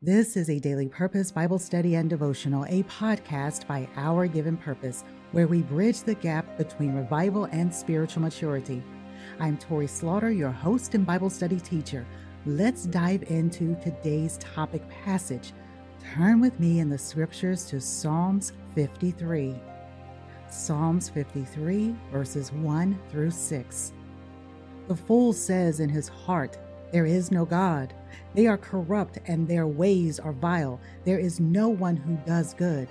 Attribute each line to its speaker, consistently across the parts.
Speaker 1: This is a daily purpose Bible study and devotional, a podcast by Our Given Purpose, where we bridge the gap between revival and spiritual maturity. I'm Torrie Slaughter, your host and Bible study teacher. Let's dive into today's topic passage. Turn with me in the scriptures to Psalms 53. Psalms 53, verses 1 through 6. The fool says in his heart, There is no God. They are corrupt and their ways are vile. There is no one who does good.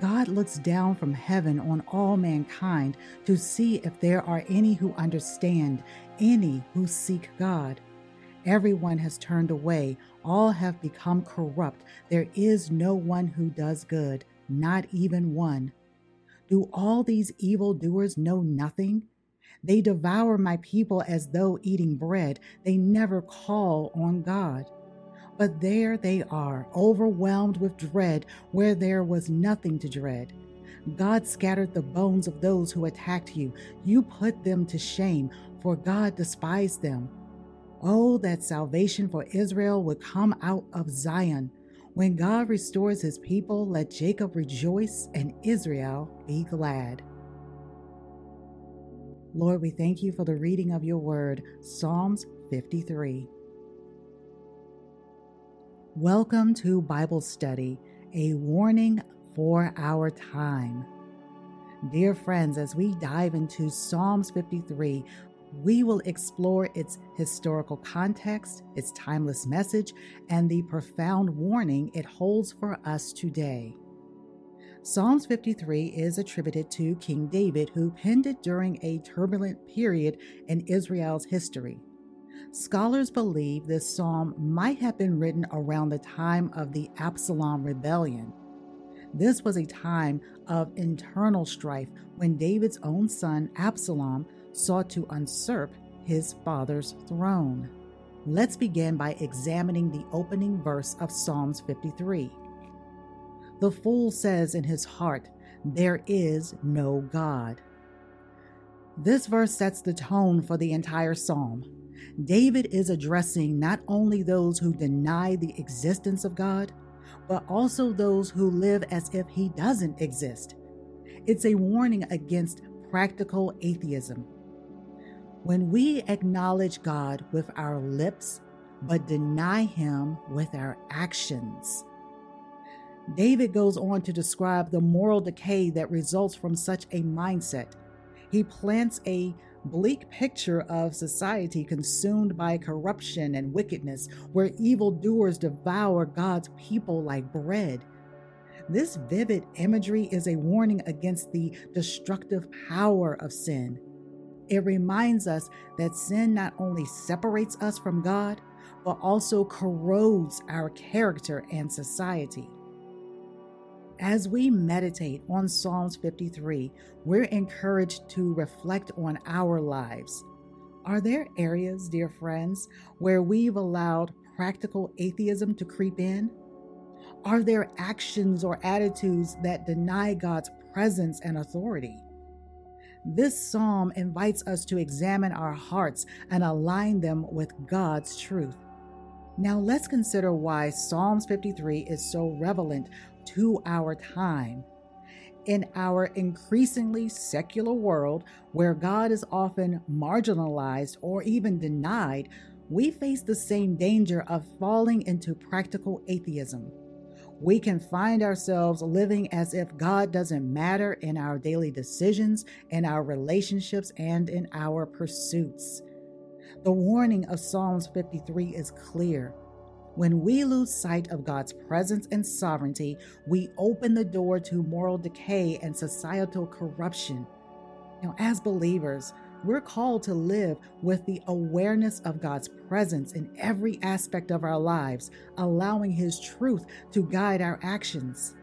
Speaker 1: God looks down from heaven on all mankind to see if there are any who understand, any who seek God. Everyone has turned away, all have become corrupt. There is no one who does good, not even one. Do all these evildoers know nothing? They devour my people as though eating bread. They never call on God. But there they are, overwhelmed with dread where there was nothing to dread. God scattered the bones of those who attacked you. You put them to shame, for God despised them. Oh, that salvation for Israel would come out of Zion. When God restores his people, let Jacob rejoice and Israel be glad. Lord, we thank you for the reading of your word, Psalms 53. Welcome to Bible Study, a warning for our time. Dear friends, as we dive into Psalms 53, we will explore its historical context, its timeless message, and the profound warning it holds for us today. Psalms 53 is attributed to King David, who penned it during a turbulent period in Israel's history. Scholars believe this psalm might have been written around the time of the Absalom rebellion. This was a time of internal strife when David's own son, Absalom, sought to usurp his father's throne. Let's begin by examining the opening verse of Psalms 53. The fool says in his heart, There is no God. This verse sets the tone for the entire psalm. David is addressing not only those who deny the existence of God, but also those who live as if he doesn't exist. It's a warning against practical atheism. When we acknowledge God with our lips, but deny him with our actions, David goes on to describe the moral decay that results from such a mindset. He plants a bleak picture of society consumed by corruption and wickedness, where evildoers devour God's people like bread. This vivid imagery is a warning against the destructive power of sin. It reminds us that sin not only separates us from God, but also corrodes our character and society. As we meditate on Psalms 53, we're encouraged to reflect on our lives. Are there areas, dear friends, where we've allowed practical atheism to creep in? Are there actions or attitudes that deny God's presence and authority? This psalm invites us to examine our hearts and align them with God's truth. Now let's consider why Psalms 53 is so relevant to our time. In our increasingly secular world, where God is often marginalized or even denied, we face the same danger of falling into practical atheism. We can find ourselves living as if God doesn't matter in our daily decisions, in our relationships, and in our pursuits. The warning of Psalms 53 is clear. When we lose sight of God's presence and sovereignty, we open the door to moral decay and societal corruption. Now, as believers, we're called to live with the awareness of God's presence in every aspect of our lives, allowing His truth to guide our actions.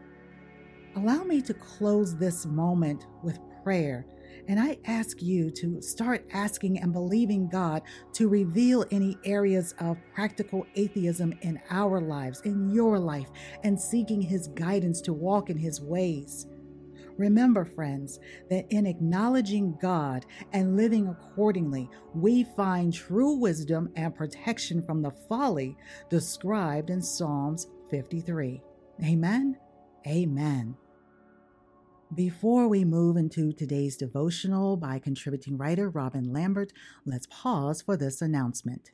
Speaker 1: Allow me to close this moment with prayer and I ask you to start asking and believing God to reveal any areas of practical atheism in our lives, in your life, and seeking His guidance to walk in His ways. Remember, friends, that in acknowledging God and living accordingly, we find true wisdom and protection from the folly described in Psalms 53. Amen. Amen. Before we move into today's devotional by contributing writer Robin Lambert, let's pause for this announcement.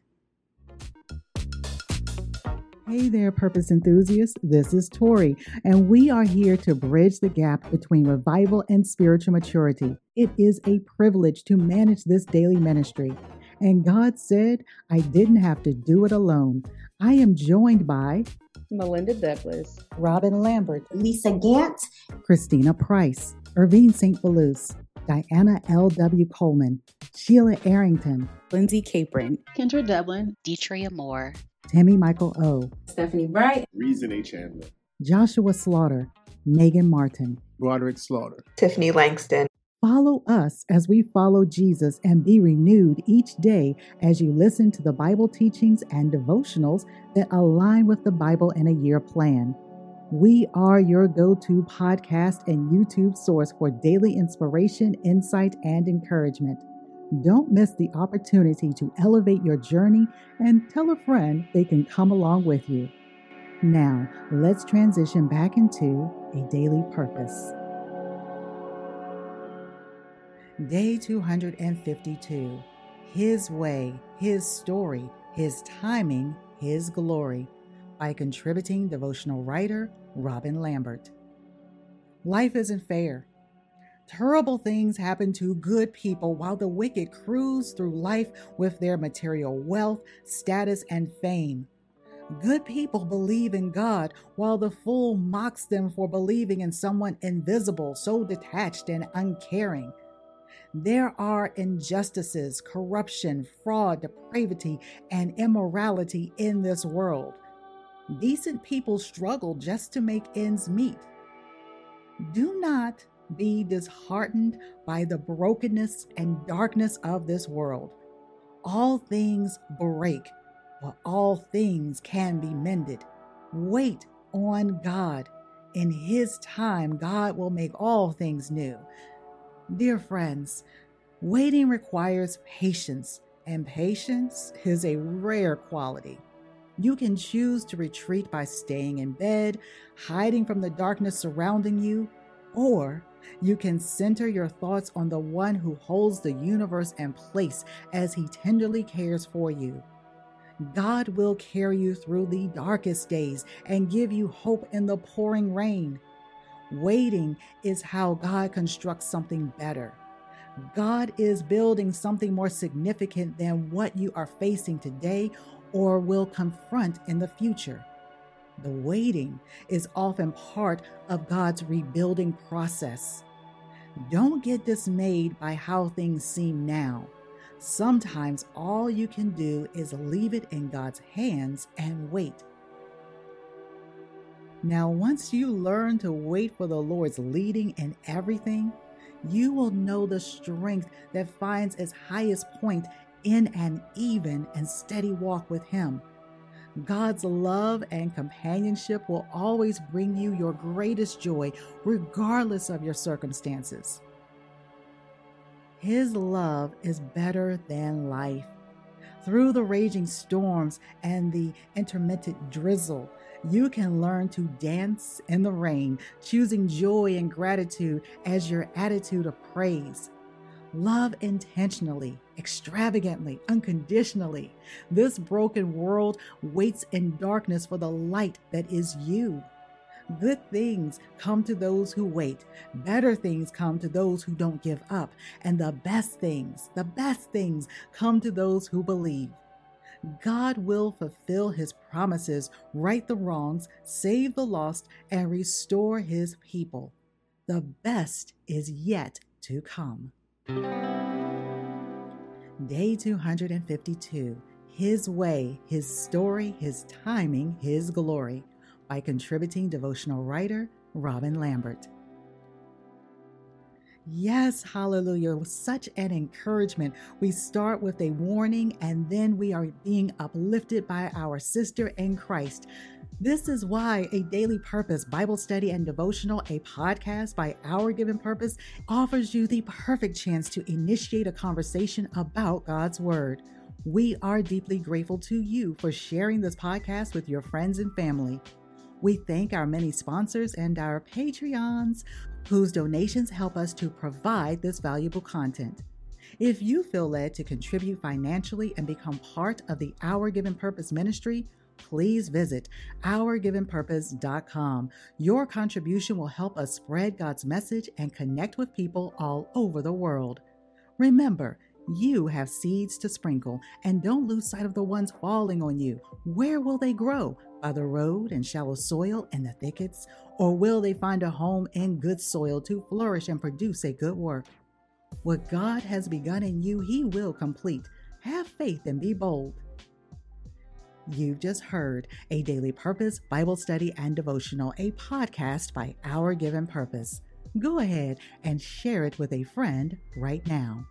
Speaker 1: Hey there, purpose enthusiasts. This is Torrie, and we are here to bridge the gap between revival and spiritual maturity. It is a privilege to manage this daily ministry. And God said, I didn't have to do it alone. I am joined by
Speaker 2: Melinda Douglas,
Speaker 1: Robin Lambert,
Speaker 3: Lisa Gant,
Speaker 1: Christina Price, Irvine St. Belus, Diana L.W. Coleman, Sheila Arrington,
Speaker 2: Lindsay Capron,
Speaker 4: Kendra Dublin, Deetria Moore,
Speaker 1: Tammy Michael O,
Speaker 3: Stephanie Bright,
Speaker 5: Reason A. Chandler,
Speaker 1: Joshua Slaughter, Megan Martin,
Speaker 5: Roderick Slaughter,
Speaker 6: Tiffany Langston.
Speaker 1: Follow us as we follow Jesus and be renewed each day as you listen to the Bible teachings and devotionals that align with the Bible in a year plan. We are your go to podcast and YouTube source for daily inspiration, insight, and encouragement. Don't miss the opportunity to elevate your journey and tell a friend they can come along with you. Now, let's transition back into a daily purpose. Day 252 His Way, His Story, His Timing, His Glory by contributing devotional writer Robin Lambert. Life isn't fair. Terrible things happen to good people while the wicked cruise through life with their material wealth, status, and fame. Good people believe in God while the fool mocks them for believing in someone invisible, so detached and uncaring. There are injustices, corruption, fraud, depravity, and immorality in this world. Decent people struggle just to make ends meet. Do not be disheartened by the brokenness and darkness of this world. All things break, but all things can be mended. Wait on God. In His time, God will make all things new. Dear friends, waiting requires patience, and patience is a rare quality. You can choose to retreat by staying in bed, hiding from the darkness surrounding you, or you can center your thoughts on the one who holds the universe in place as he tenderly cares for you. God will carry you through the darkest days and give you hope in the pouring rain. Waiting is how God constructs something better. God is building something more significant than what you are facing today or will confront in the future. The waiting is often part of God's rebuilding process. Don't get dismayed by how things seem now. Sometimes all you can do is leave it in God's hands and wait. Now, once you learn to wait for the Lord's leading in everything, you will know the strength that finds its highest point in an even and steady walk with Him. God's love and companionship will always bring you your greatest joy, regardless of your circumstances. His love is better than life. Through the raging storms and the intermittent drizzle, you can learn to dance in the rain, choosing joy and gratitude as your attitude of praise. Love intentionally, extravagantly, unconditionally. This broken world waits in darkness for the light that is you. Good things come to those who wait. Better things come to those who don't give up. And the best things, the best things come to those who believe. God will fulfill his promises, right the wrongs, save the lost, and restore his people. The best is yet to come. Day 252 His Way, His Story, His Timing, His Glory by contributing devotional writer Robin Lambert. Yes, hallelujah. Such an encouragement. We start with a warning and then we are being uplifted by our sister in Christ. This is why a daily purpose Bible study and devotional, a podcast by Our Given Purpose, offers you the perfect chance to initiate a conversation about God's Word. We are deeply grateful to you for sharing this podcast with your friends and family. We thank our many sponsors and our Patreons whose donations help us to provide this valuable content. If you feel led to contribute financially and become part of the Our Given Purpose ministry, please visit ourgivenpurpose.com. Your contribution will help us spread God's message and connect with people all over the world. Remember, you have seeds to sprinkle, and don't lose sight of the ones falling on you. Where will they grow? By the road and shallow soil in the thickets? Or will they find a home in good soil to flourish and produce a good work? What God has begun in you, He will complete. Have faith and be bold. You've just heard a daily purpose Bible study and devotional, a podcast by Our Given Purpose. Go ahead and share it with a friend right now.